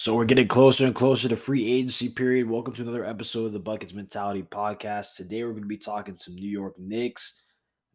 So we're getting closer and closer to free agency period. Welcome to another episode of the Buckets Mentality Podcast. Today we're going to be talking some New York Knicks.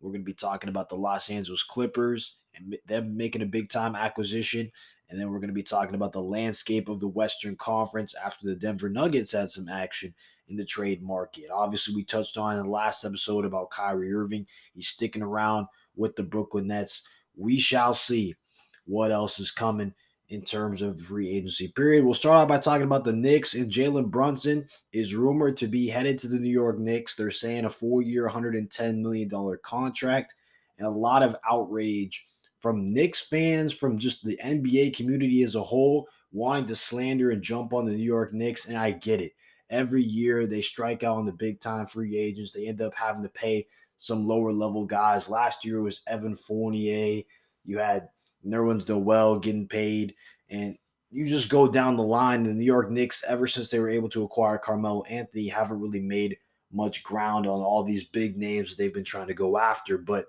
We're going to be talking about the Los Angeles Clippers and them making a big time acquisition. And then we're going to be talking about the landscape of the Western Conference after the Denver Nuggets had some action in the trade market. Obviously, we touched on in the last episode about Kyrie Irving. He's sticking around with the Brooklyn Nets. We shall see what else is coming in terms of free agency period. We'll start out by talking about the Knicks and Jalen Brunson is rumored to be headed to the New York Knicks. They're saying a four-year, $110 million contract and a lot of outrage from Knicks fans, from just the NBA community as a whole, wanting to slander and jump on the New York Knicks. And I get it. Every year they strike out on the big time free agents. They end up having to pay some lower level guys. Last year was Evan Fournier. You had Nerlens Noel getting paid, and you just go down the line. The New York Knicks, ever since they were able to acquire Carmelo Anthony, haven't really made much ground on all these big names they've been trying to go after. But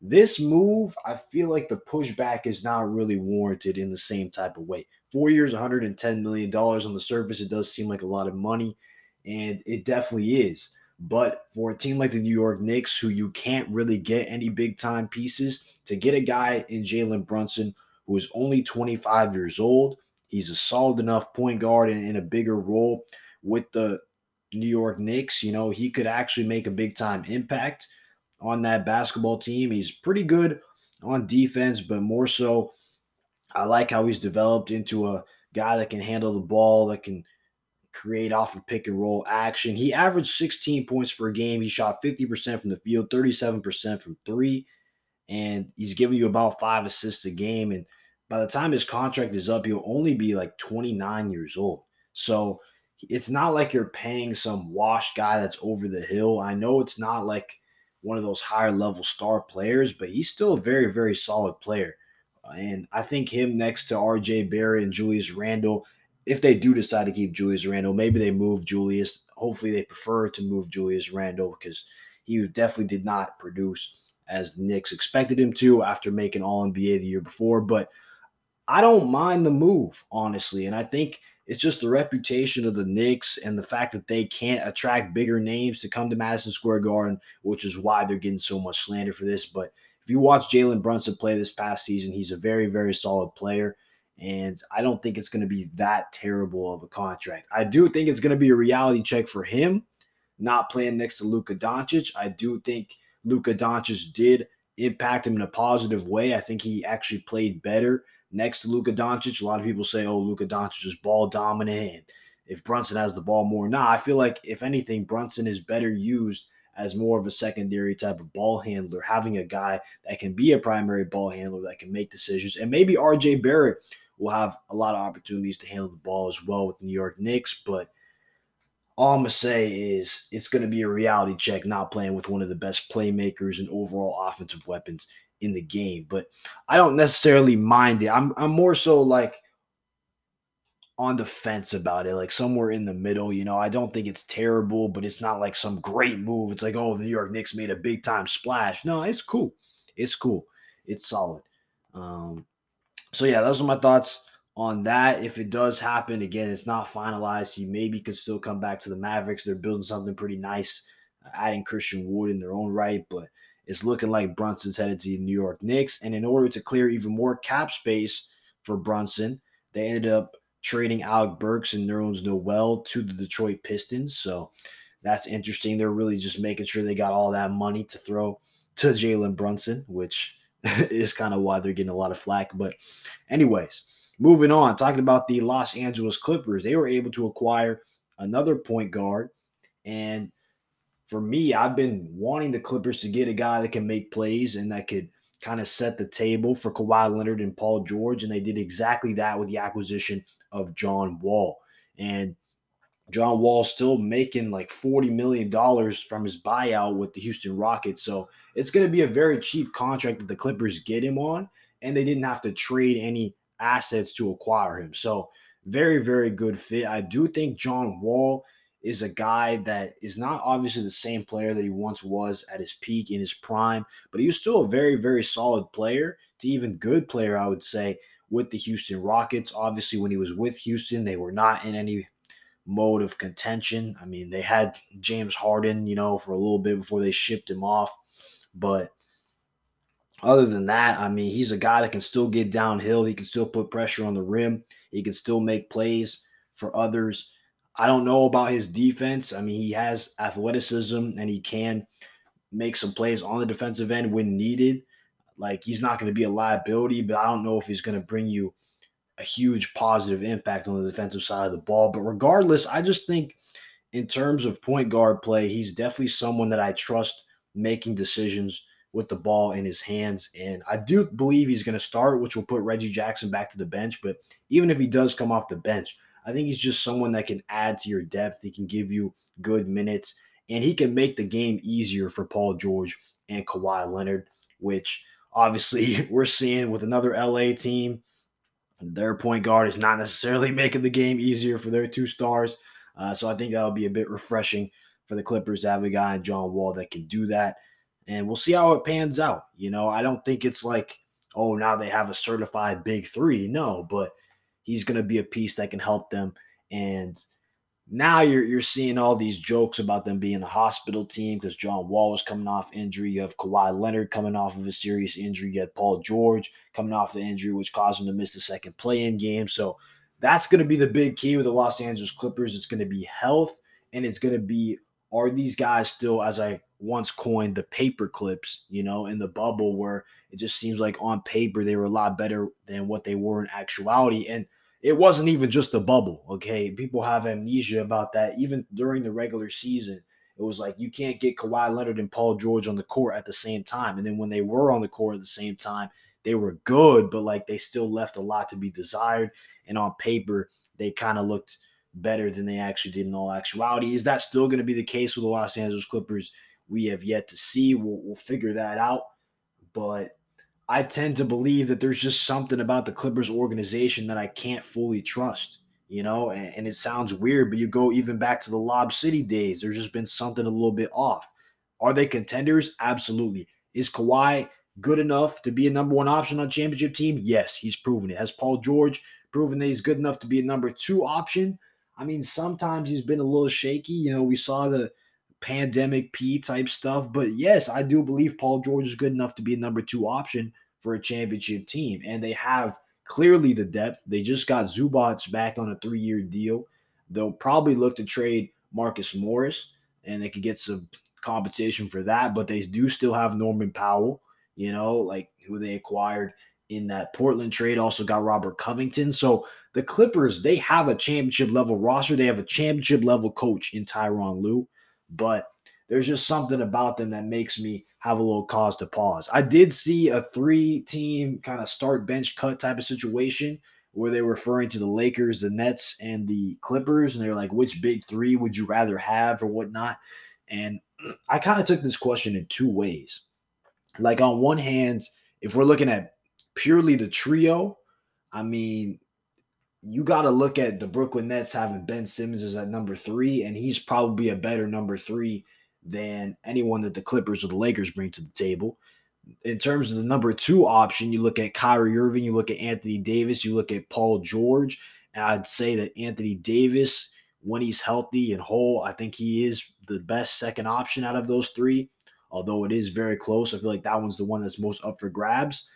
this move, I feel like the pushback is not really warranted in the same type of way. Four years, $110 million on the surface, it does seem like a lot of money, and it definitely is. But for a team like the New York Knicks, who you can't really get any big time pieces, to get a guy in Jalen Brunson who is only 25 years old, he's a solid enough point guard and in a bigger role with the New York Knicks. You know, he could actually make a big time impact on that basketball team. He's pretty good on defense, but more so, I like how he's developed into a guy that can handle the ball, that can create off of pick and roll action. He averaged 16 points per game. He shot 50% from the field, 37% from three, and he's giving you about five assists a game. And by the time his contract is up, he'll only be like 29 years old. So it's not like you're paying some wash guy that's over the hill. I know it's not like one of those higher level star players, but he's still a very, very solid player. And I think him next to RJ Barrett and Julius Randle if they do decide to keep Julius Randle, maybe they move Julius. Hopefully, they prefer to move Julius Randle because he definitely did not produce as the Knicks expected him to after making All NBA the year before. But I don't mind the move, honestly. And I think it's just the reputation of the Knicks and the fact that they can't attract bigger names to come to Madison Square Garden, which is why they're getting so much slander for this. But if you watch Jalen Brunson play this past season, he's a very, very solid player. And I don't think it's going to be that terrible of a contract. I do think it's going to be a reality check for him not playing next to Luka Doncic. I do think Luka Doncic did impact him in a positive way. I think he actually played better next to Luka Doncic. A lot of people say, oh, Luka Doncic is ball dominant. And if Brunson has the ball more, nah, I feel like if anything, Brunson is better used as more of a secondary type of ball handler, having a guy that can be a primary ball handler that can make decisions. And maybe RJ Barrett will have a lot of opportunities to handle the ball as well with the New York Knicks. But all I'm gonna say is it's gonna be a reality check not playing with one of the best playmakers and overall offensive weapons in the game. But I don't necessarily mind it. I'm I'm more so like on the fence about it, like somewhere in the middle. You know, I don't think it's terrible, but it's not like some great move. It's like, oh, the New York Knicks made a big time splash. No, it's cool. It's cool. It's solid. Um, so yeah, those are my thoughts on that. If it does happen, again, it's not finalized. He maybe could still come back to the Mavericks. They're building something pretty nice, uh, adding Christian Wood in their own right, but it's looking like Brunson's headed to the New York Knicks. And in order to clear even more cap space for Brunson, they ended up trading Alec Burks and Nerlens Noel to the Detroit Pistons. So that's interesting. They're really just making sure they got all that money to throw to Jalen Brunson, which is kind of why they're getting a lot of flack. But, anyways, moving on, talking about the Los Angeles Clippers, they were able to acquire another point guard. And for me, I've been wanting the Clippers to get a guy that can make plays and that could kind of set the table for Kawhi Leonard and Paul George. And they did exactly that with the acquisition of John Wall. And John Wall still making like $40 million from his buyout with the Houston Rockets. So it's going to be a very cheap contract that the Clippers get him on. And they didn't have to trade any assets to acquire him. So very, very good fit. I do think John Wall is a guy that is not obviously the same player that he once was at his peak in his prime, but he was still a very, very solid player to even good player, I would say, with the Houston Rockets. Obviously, when he was with Houston, they were not in any mode of contention. I mean, they had James Harden, you know, for a little bit before they shipped him off. But other than that, I mean, he's a guy that can still get downhill. He can still put pressure on the rim. He can still make plays for others. I don't know about his defense. I mean, he has athleticism and he can make some plays on the defensive end when needed. Like he's not going to be a liability, but I don't know if he's going to bring you a huge positive impact on the defensive side of the ball. But regardless, I just think in terms of point guard play, he's definitely someone that I trust making decisions with the ball in his hands. And I do believe he's going to start, which will put Reggie Jackson back to the bench. But even if he does come off the bench, I think he's just someone that can add to your depth. He can give you good minutes and he can make the game easier for Paul George and Kawhi Leonard, which obviously we're seeing with another LA team. Their point guard is not necessarily making the game easier for their two stars. Uh, so I think that'll be a bit refreshing for the Clippers to have a guy in John Wall that can do that. And we'll see how it pans out. You know, I don't think it's like, oh, now they have a certified big three. No, but he's going to be a piece that can help them. And now you're you're seeing all these jokes about them being a hospital team because John Wall was coming off injury. You have Kawhi Leonard coming off of a serious injury. You had Paul George coming off the injury, which caused him to miss the second play-in game. So that's going to be the big key with the Los Angeles Clippers. It's going to be health, and it's going to be are these guys still, as I once coined, the paper clips, you know, in the bubble where it just seems like on paper they were a lot better than what they were in actuality. And it wasn't even just a bubble. Okay. People have amnesia about that. Even during the regular season, it was like you can't get Kawhi Leonard and Paul George on the court at the same time. And then when they were on the court at the same time, they were good, but like they still left a lot to be desired. And on paper, they kind of looked better than they actually did in all actuality. Is that still going to be the case with the Los Angeles Clippers? We have yet to see. We'll, we'll figure that out. But I tend to believe that there's just something about the Clippers organization that I can't fully trust, you know, and, and, it sounds weird, but you go even back to the Lob City days, there's just been something a little bit off. Are they contenders? Absolutely. Is Kawhi good enough to be a number one option on championship team? Yes, he's proven it. Has Paul George proven that he's good enough to be a number two option? I mean, sometimes he's been a little shaky. You know, we saw the pandemic P type stuff. But yes, I do believe Paul George is good enough to be a number two option for a championship team. And they have clearly the depth. They just got Zubac back on a three year deal. They'll probably look to trade Marcus Morris and they could get some competition for that. But they do still have Norman Powell, you know, like who they acquired in that Portland trade. Also got Robert Covington. So the Clippers, they have a championship level roster. They have a championship level coach in Tyronn Lue but there's just something about them that makes me have a little cause to pause. I did see a three team kind of start bench cut type of situation where they were referring to the Lakers, the Nets, and the Clippers, and they're like, which big three would you rather have or whatnot? And I kind of took this question in two ways. Like, on one hand, if we're looking at purely the trio, I mean, you got to look at the Brooklyn Nets having Ben Simmons as at number three, and he's probably a better number three than anyone that the Clippers or the Lakers bring to the table. In terms of the number two option, you look at Kyrie Irving, you look at Anthony Davis, you look at Paul George, and I'd say that Anthony Davis, when he's healthy and whole, I think he is the best second option out of those three. Although it is very close, I feel like that one's the one that's most up for grabs.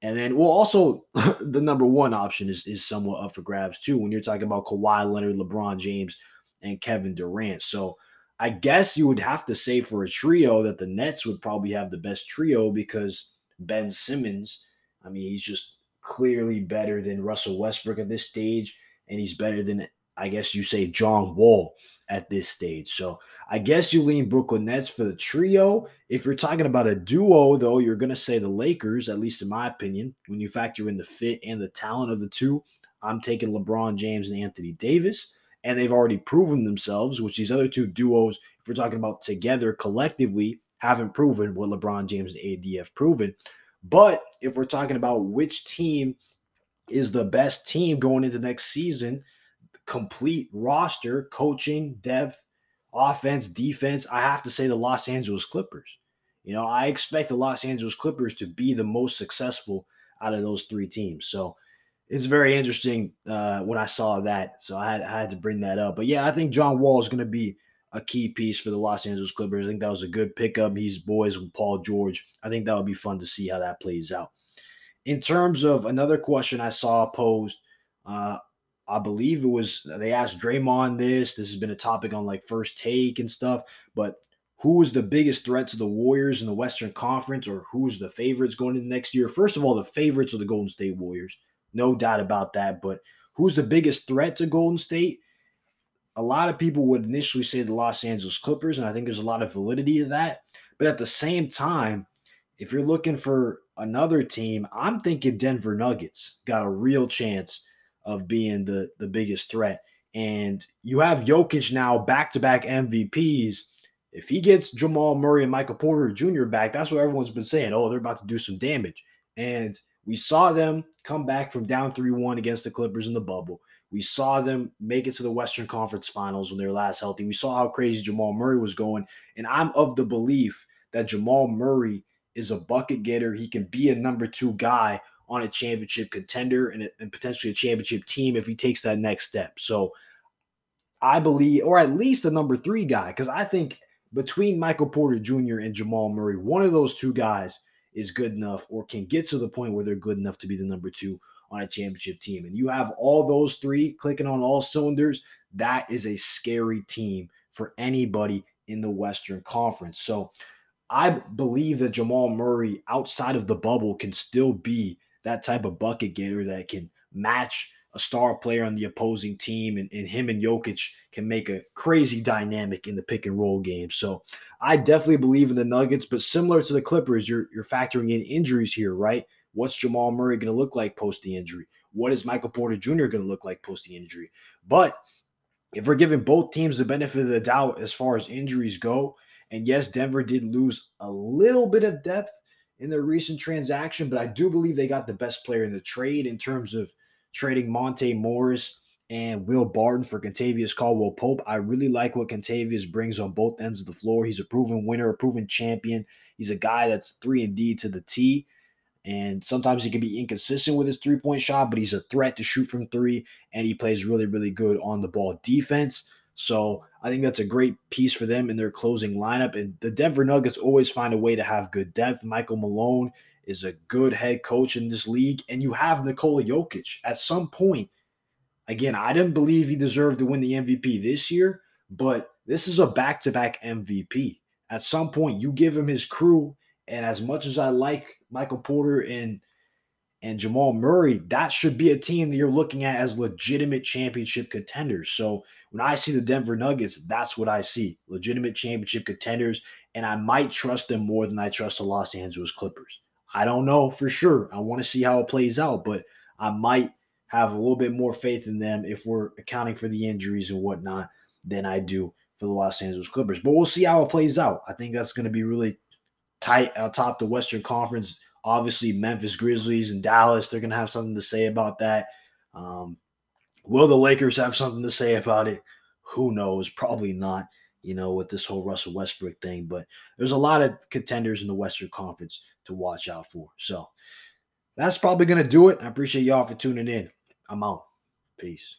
And then, well, also the number one option is is somewhat up for grabs too when you're talking about Kawhi Leonard, LeBron James, and Kevin Durant. So I guess you would have to say for a trio that the Nets would probably have the best trio because Ben Simmons, I mean, he's just clearly better than Russell Westbrook at this stage, and he's better than I guess you say John Wall at this stage. So I guess you lean Brooklyn Nets for the trio. If you're talking about a duo, though, you're going to say the Lakers, at least in my opinion, when you factor in the fit and the talent of the two. I'm taking LeBron James and Anthony Davis, and they've already proven themselves, which these other two duos, if we're talking about together collectively, haven't proven what LeBron James and AD have proven. But if we're talking about which team is the best team going into next season, complete roster, coaching, depth, offense, defense, I have to say the Los Angeles Clippers. You know, I expect the Los Angeles Clippers to be the most successful out of those three teams. So it's very interesting uh, when I saw that. So I had, I had to bring that up. But yeah, I think John Wall is going to be a key piece for the Los Angeles Clippers. I think that was a good pickup. He's boys with Paul George. I think that would be fun to see how that plays out. In terms of another question I saw posed, uh, I believe it was they asked Draymond this. This has been a topic on like first take and stuff. But who is the biggest threat to the Warriors in the Western Conference, or who's the favorites going into next year? First of all, the favorites are the Golden State Warriors, no doubt about that. But who's the biggest threat to Golden State? A lot of people would initially say the Los Angeles Clippers, and I think there's a lot of validity to that. But at the same time, if you're looking for another team, I'm thinking Denver Nuggets got a real chance of being the the biggest threat. And you have Jokic now back to back MVPs. If he gets Jamal Murray and Michael Porter Jr. back, that's what everyone's been saying. Oh, they're about to do some damage. And we saw them come back from down 3 1 against the Clippers in the bubble. We saw them make it to the Western Conference Finals when they were last healthy. We saw how crazy Jamal Murray was going. And I'm of the belief that Jamal Murray is a bucket getter. He can be a number two guy on a championship contender and, and potentially a championship team if he takes that next step. So I believe, or at least a number three guy, because I think between Michael Porter Jr. and Jamal Murray, one of those two guys is good enough or can get to the point where they're good enough to be the number two on a championship team. And you have all those three clicking on all cylinders. That is a scary team for anybody in the Western Conference. So I believe that Jamal Murray outside of the bubble can still be that type of bucket getter that can match a star player on the opposing team, and, and him and Jokic can make a crazy dynamic in the pick and roll game. So I definitely believe in the Nuggets, but similar to the Clippers, you're you're factoring in injuries here, right? What's Jamal Murray going to look like post the injury? What is Michael Porter Jr. going to look like post the injury? But if we're giving both teams the benefit of the doubt as far as injuries go, and yes, Denver did lose a little bit of depth in their recent transaction, but I do believe they got the best player in the trade in terms of trading Monte Morris and Will Barton for Kentavious Caldwell Pope. I really like what Kentavious brings on both ends of the floor. He's a proven winner, a proven champion. He's a guy that's three and D to the T. And sometimes he can be inconsistent with his three point shot, but he's a threat to shoot from three, and he plays really, really good on the ball defense. So I think that's a great piece for them in their closing lineup. And the Denver Nuggets always find a way to have good depth. Michael Malone is a good head coach in this league. And you have Nikola Jokic. At some point, again, I didn't believe he deserved to win the MVP this year, but this is a back to back MVP. At some point, you give him his crew. And as much as I like Michael Porter and and Jamal Murray, that should be a team that you're looking at as legitimate championship contenders. So when I see the Denver Nuggets, that's what I see legitimate championship contenders. And I might trust them more than I trust the Los Angeles Clippers. I don't know for sure. I want to see how it plays out, but I might have a little bit more faith in them if we're accounting for the injuries and whatnot than I do for the Los Angeles Clippers. But we'll see how it plays out. I think that's going to be really tight uh, atop the Western Conference. Obviously, Memphis Grizzlies and Dallas, they're going to have something to say about that. Um, Will the Lakers have something to say about it? Who knows? Probably not, you know, with this whole Russell Westbrook thing. But there's a lot of contenders in the Western Conference to watch out for. So that's probably going to do it. I appreciate y'all for tuning in. I'm out. Peace.